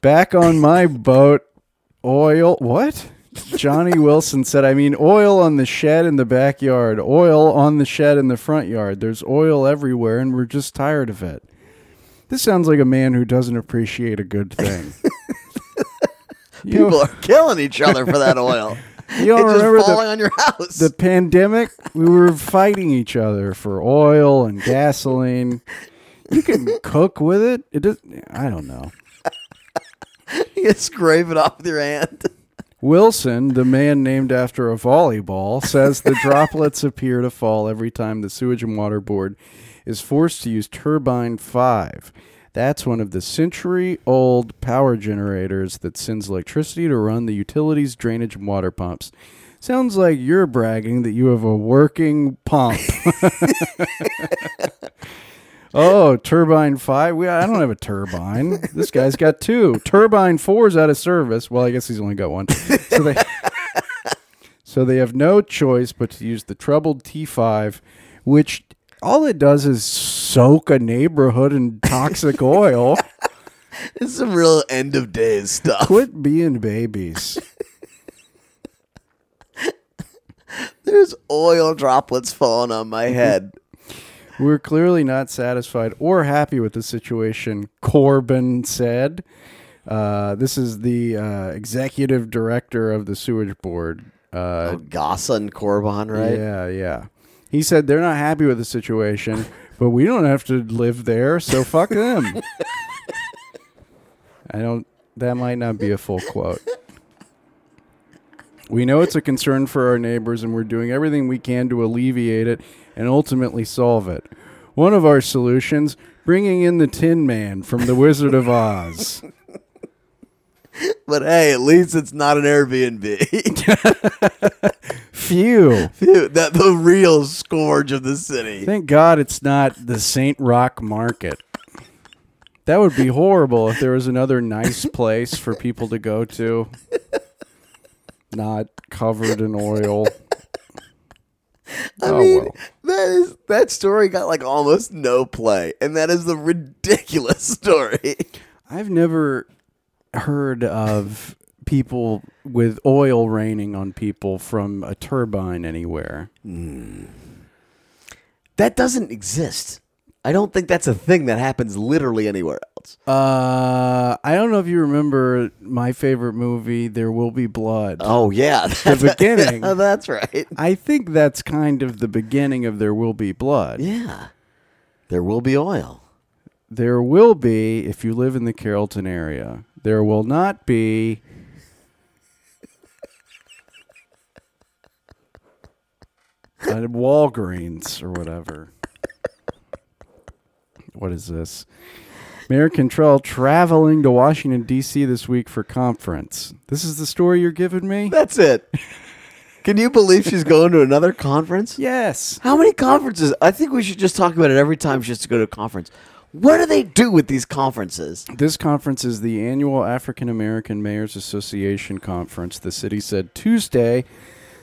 Back on my boat, oil. What? Johnny Wilson said, I mean, oil on the shed in the backyard, oil on the shed in the front yard. There's oil everywhere, and we're just tired of it. This sounds like a man who doesn't appreciate a good thing. Know- People are killing each other for that oil. You don't it's just remember the- falling on your house. the pandemic, we were fighting each other for oil and gasoline. You can cook with it. It does. I don't know. you scrape it off with your hand. Wilson, the man named after a volleyball, says the droplets appear to fall every time the Sewage and Water Board is forced to use Turbine 5. That's one of the century old power generators that sends electricity to run the utilities, drainage, and water pumps. Sounds like you're bragging that you have a working pump. Oh, turbine five. We, I don't have a turbine. This guy's got two. Turbine four is out of service. Well, I guess he's only got one. So they, so they have no choice but to use the troubled T5, which all it does is soak a neighborhood in toxic oil. It's some real end of days stuff. Quit being babies. There's oil droplets falling on my mm-hmm. head. We're clearly not satisfied or happy with the situation, Korban said. Uh, this is the uh, executive director of the sewage board. Uh, Oh, Ghassan Korban, right? Yeah, yeah. He said they're not happy with the situation, but we don't have to live there, so fuck them. I don't. That might not be a full quote. We know it's a concern for our neighbors, and we're doing everything we can to alleviate it and ultimately solve it. One of our solutions: bringing in the Tin Man from The Wizard of Oz. But hey, at least it's not an Airbnb. Phew. Phew, that the real scourge of the city. Thank God it's not the St. Roch Market. That would be horrible if there was another nice place for people to go to, not covered in oil. I oh mean, well. that is that story got like almost no play, and that is the ridiculous story. I've never heard of people with oil raining on people from a turbine anywhere. Hmm. That doesn't exist. I don't think that's a thing that happens literally anywhere else. Uh, I don't know if you remember my favorite movie, There Will Be Blood. Oh yeah, The beginning. that's right. I think that's kind of the beginning of There Will Be Blood. Yeah, there will be oil. There will be, if you live in the Carrollton area, there will not be. At Walgreens or whatever. What is this? Mayor Cantrell traveling to Washington, D.C. this week for conference. This is the story you're giving me? That's it. Can you believe she's going to another conference? Yes. How many conferences? I think we should just talk about it every time she has to go to a conference. What do they do with these conferences? This conference is the annual African American Mayors Association conference. The city said Tuesday.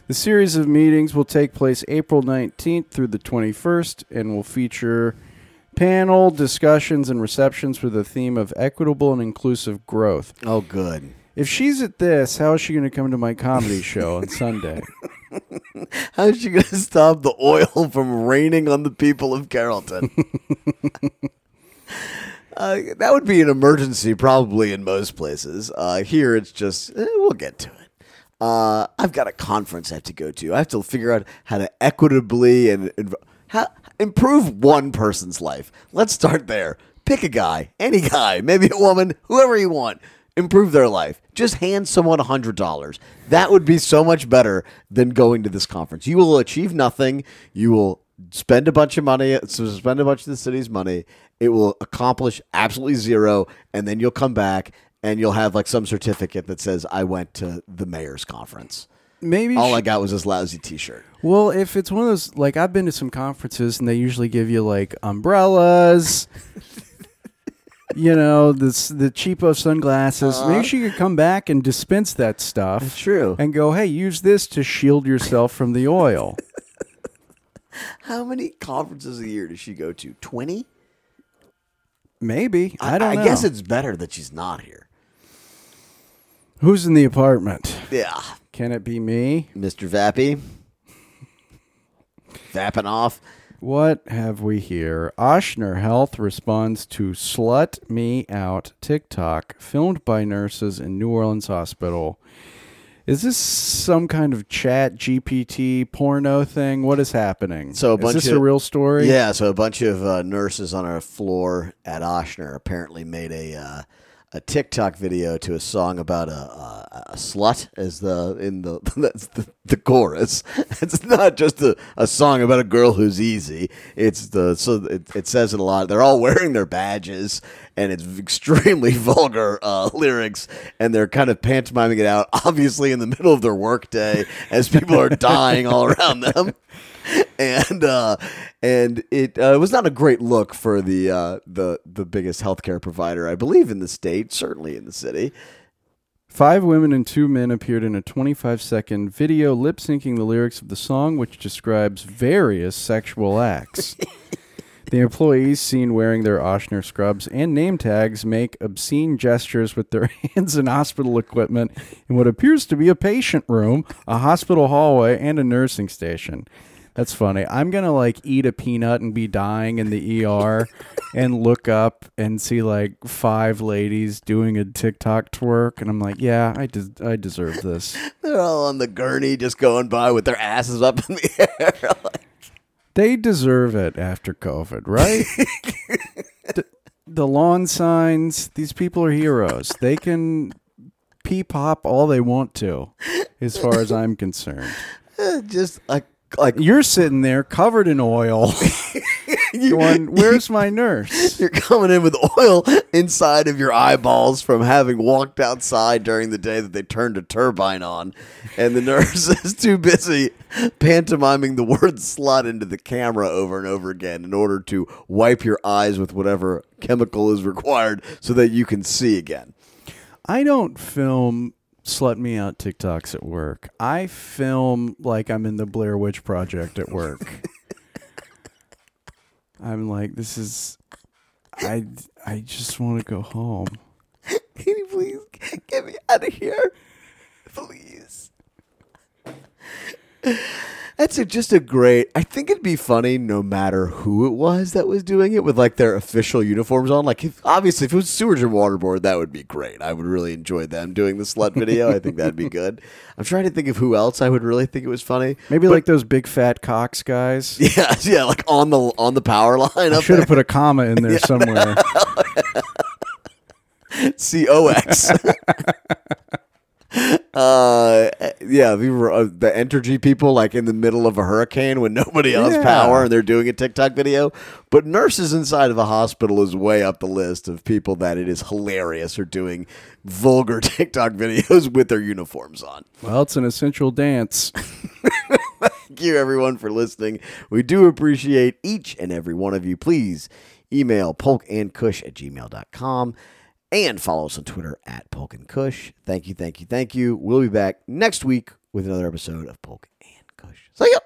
The series of meetings will take place April 19th through the 21st and will feature panel discussions and receptions with the theme of equitable and inclusive growth. Oh, good. If she's at this, how is she going to come to my comedy show on Sunday? How is she going to stop the oil from raining on the people of Carrollton? uh, that would be an emergency, probably in most places. Uh, here, it's just eh, we'll get to it. Uh, I've got a conference I have to go to. I have to figure out how to equitably and, and how, improve one person's life. Let's start there. Pick a guy, any guy, maybe a woman, whoever you want. Improve their life. Just hand someone a hundred dollars. That would be so much better than going to this conference. You will achieve nothing. You will spend a bunch of money, spend a bunch of the city's money. It will accomplish absolutely zero, and then you'll come back and you'll have like some certificate that says I went to the mayor's conference. Maybe All she- I got was this lousy T-shirt. Well, if it's one of those, like I've been to some conferences and they usually give you like umbrellas, you know, this the cheapo sunglasses. Uh-huh. Maybe she could come back and dispense that stuff. True. And go, hey, use this to shield yourself from the oil. How many conferences a year does she go to? Twenty. Maybe I, don't I know. guess it's better that she's not here. Who's in the apartment? Yeah, Can it be me? Mr. Vappy. Vapping off. What have we here? Ochsner Health responds to Slut Me Out TikTok filmed by nurses in New Orleans Hospital. Is this some kind of ChatGPT porno thing? What is happening? So a bunch is this of a real story? Yeah, so a bunch of uh, nurses on a floor at Ochsner apparently made a uh, a TikTok video to a song about a, a, a slut as the in the that's the, the chorus. It's not just a, a song about a girl who's easy. It's the so it, it says it a lot. They're all wearing their badges and it's extremely vulgar uh, lyrics and they're kind of pantomiming it out obviously in the middle of their workday as people are dying all around them and uh, and it uh, was not a great look for the uh, the the biggest healthcare provider, I believe, in the state, certainly in the city. Five women and two men appeared in a 25 second video lip syncing the lyrics of the song, which describes various sexual acts. The employees seen wearing their Ochsner scrubs and name tags make obscene gestures with their hands in hospital equipment in what appears to be a patient room, a hospital hallway, and a nursing station. That's funny. I'm gonna like eat a peanut and be dying in the ER and look up and see like five ladies doing a TikTok twerk, and I'm like, yeah, I des- I deserve this. They're all on the gurney, just going by with their asses up in the air. They deserve it after COVID, right? the, the lawn signs, these people are heroes. They can pee pop all they want to, as far as I'm concerned. just like like You're sitting there covered in oil, going, Where's my nurse? You're coming in with oil inside of your eyeballs from having walked outside during the day that they turned a turbine on, and the nurse is too busy pantomiming the word slut into the camera over and over again in order to wipe your eyes with whatever chemical is required so that you can see again. I don't film slut me out TikToks at work. I film like I'm in the Blair Witch Project at work. I'm like, this is, I, I just want to go home. Can you please get me out of here? Please. That's a, just a great. I think it'd be funny no matter who it was that was doing it with like their official uniforms on. Like, if, obviously, if it was Sewage and Waterboard, that would be great. I would really enjoy them doing the slut video. I think that'd be good. I'm trying to think of who else I would really think it was funny. Maybe like those big fat cocks guys. Yeah, yeah, like on the on the power line I up should have put a comma in there somewhere. C O X. Uh, yeah, we were uh, the Entergy people, like in the middle of a hurricane when nobody else Yeah. power, and they're doing a TikTok video. But nurses inside of a hospital is way up the list of people that it is hilarious are doing vulgar TikTok videos with their uniforms on. well, it's an essential dance. Thank you, everyone, for listening. We do appreciate each and every one of you. Please email polkandcush at gmail.com and follow us on Twitter at polkandcush. Thank you, thank you, thank you. We'll be back next week with another episode of Polk and Kush. See ya.